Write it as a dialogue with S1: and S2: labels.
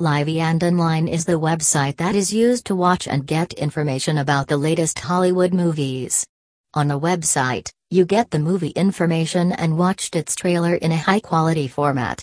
S1: Livey and Online is the website that is used to watch and get information about the latest Hollywood movies. On the website, you get the movie information and watched its trailer in a high quality format.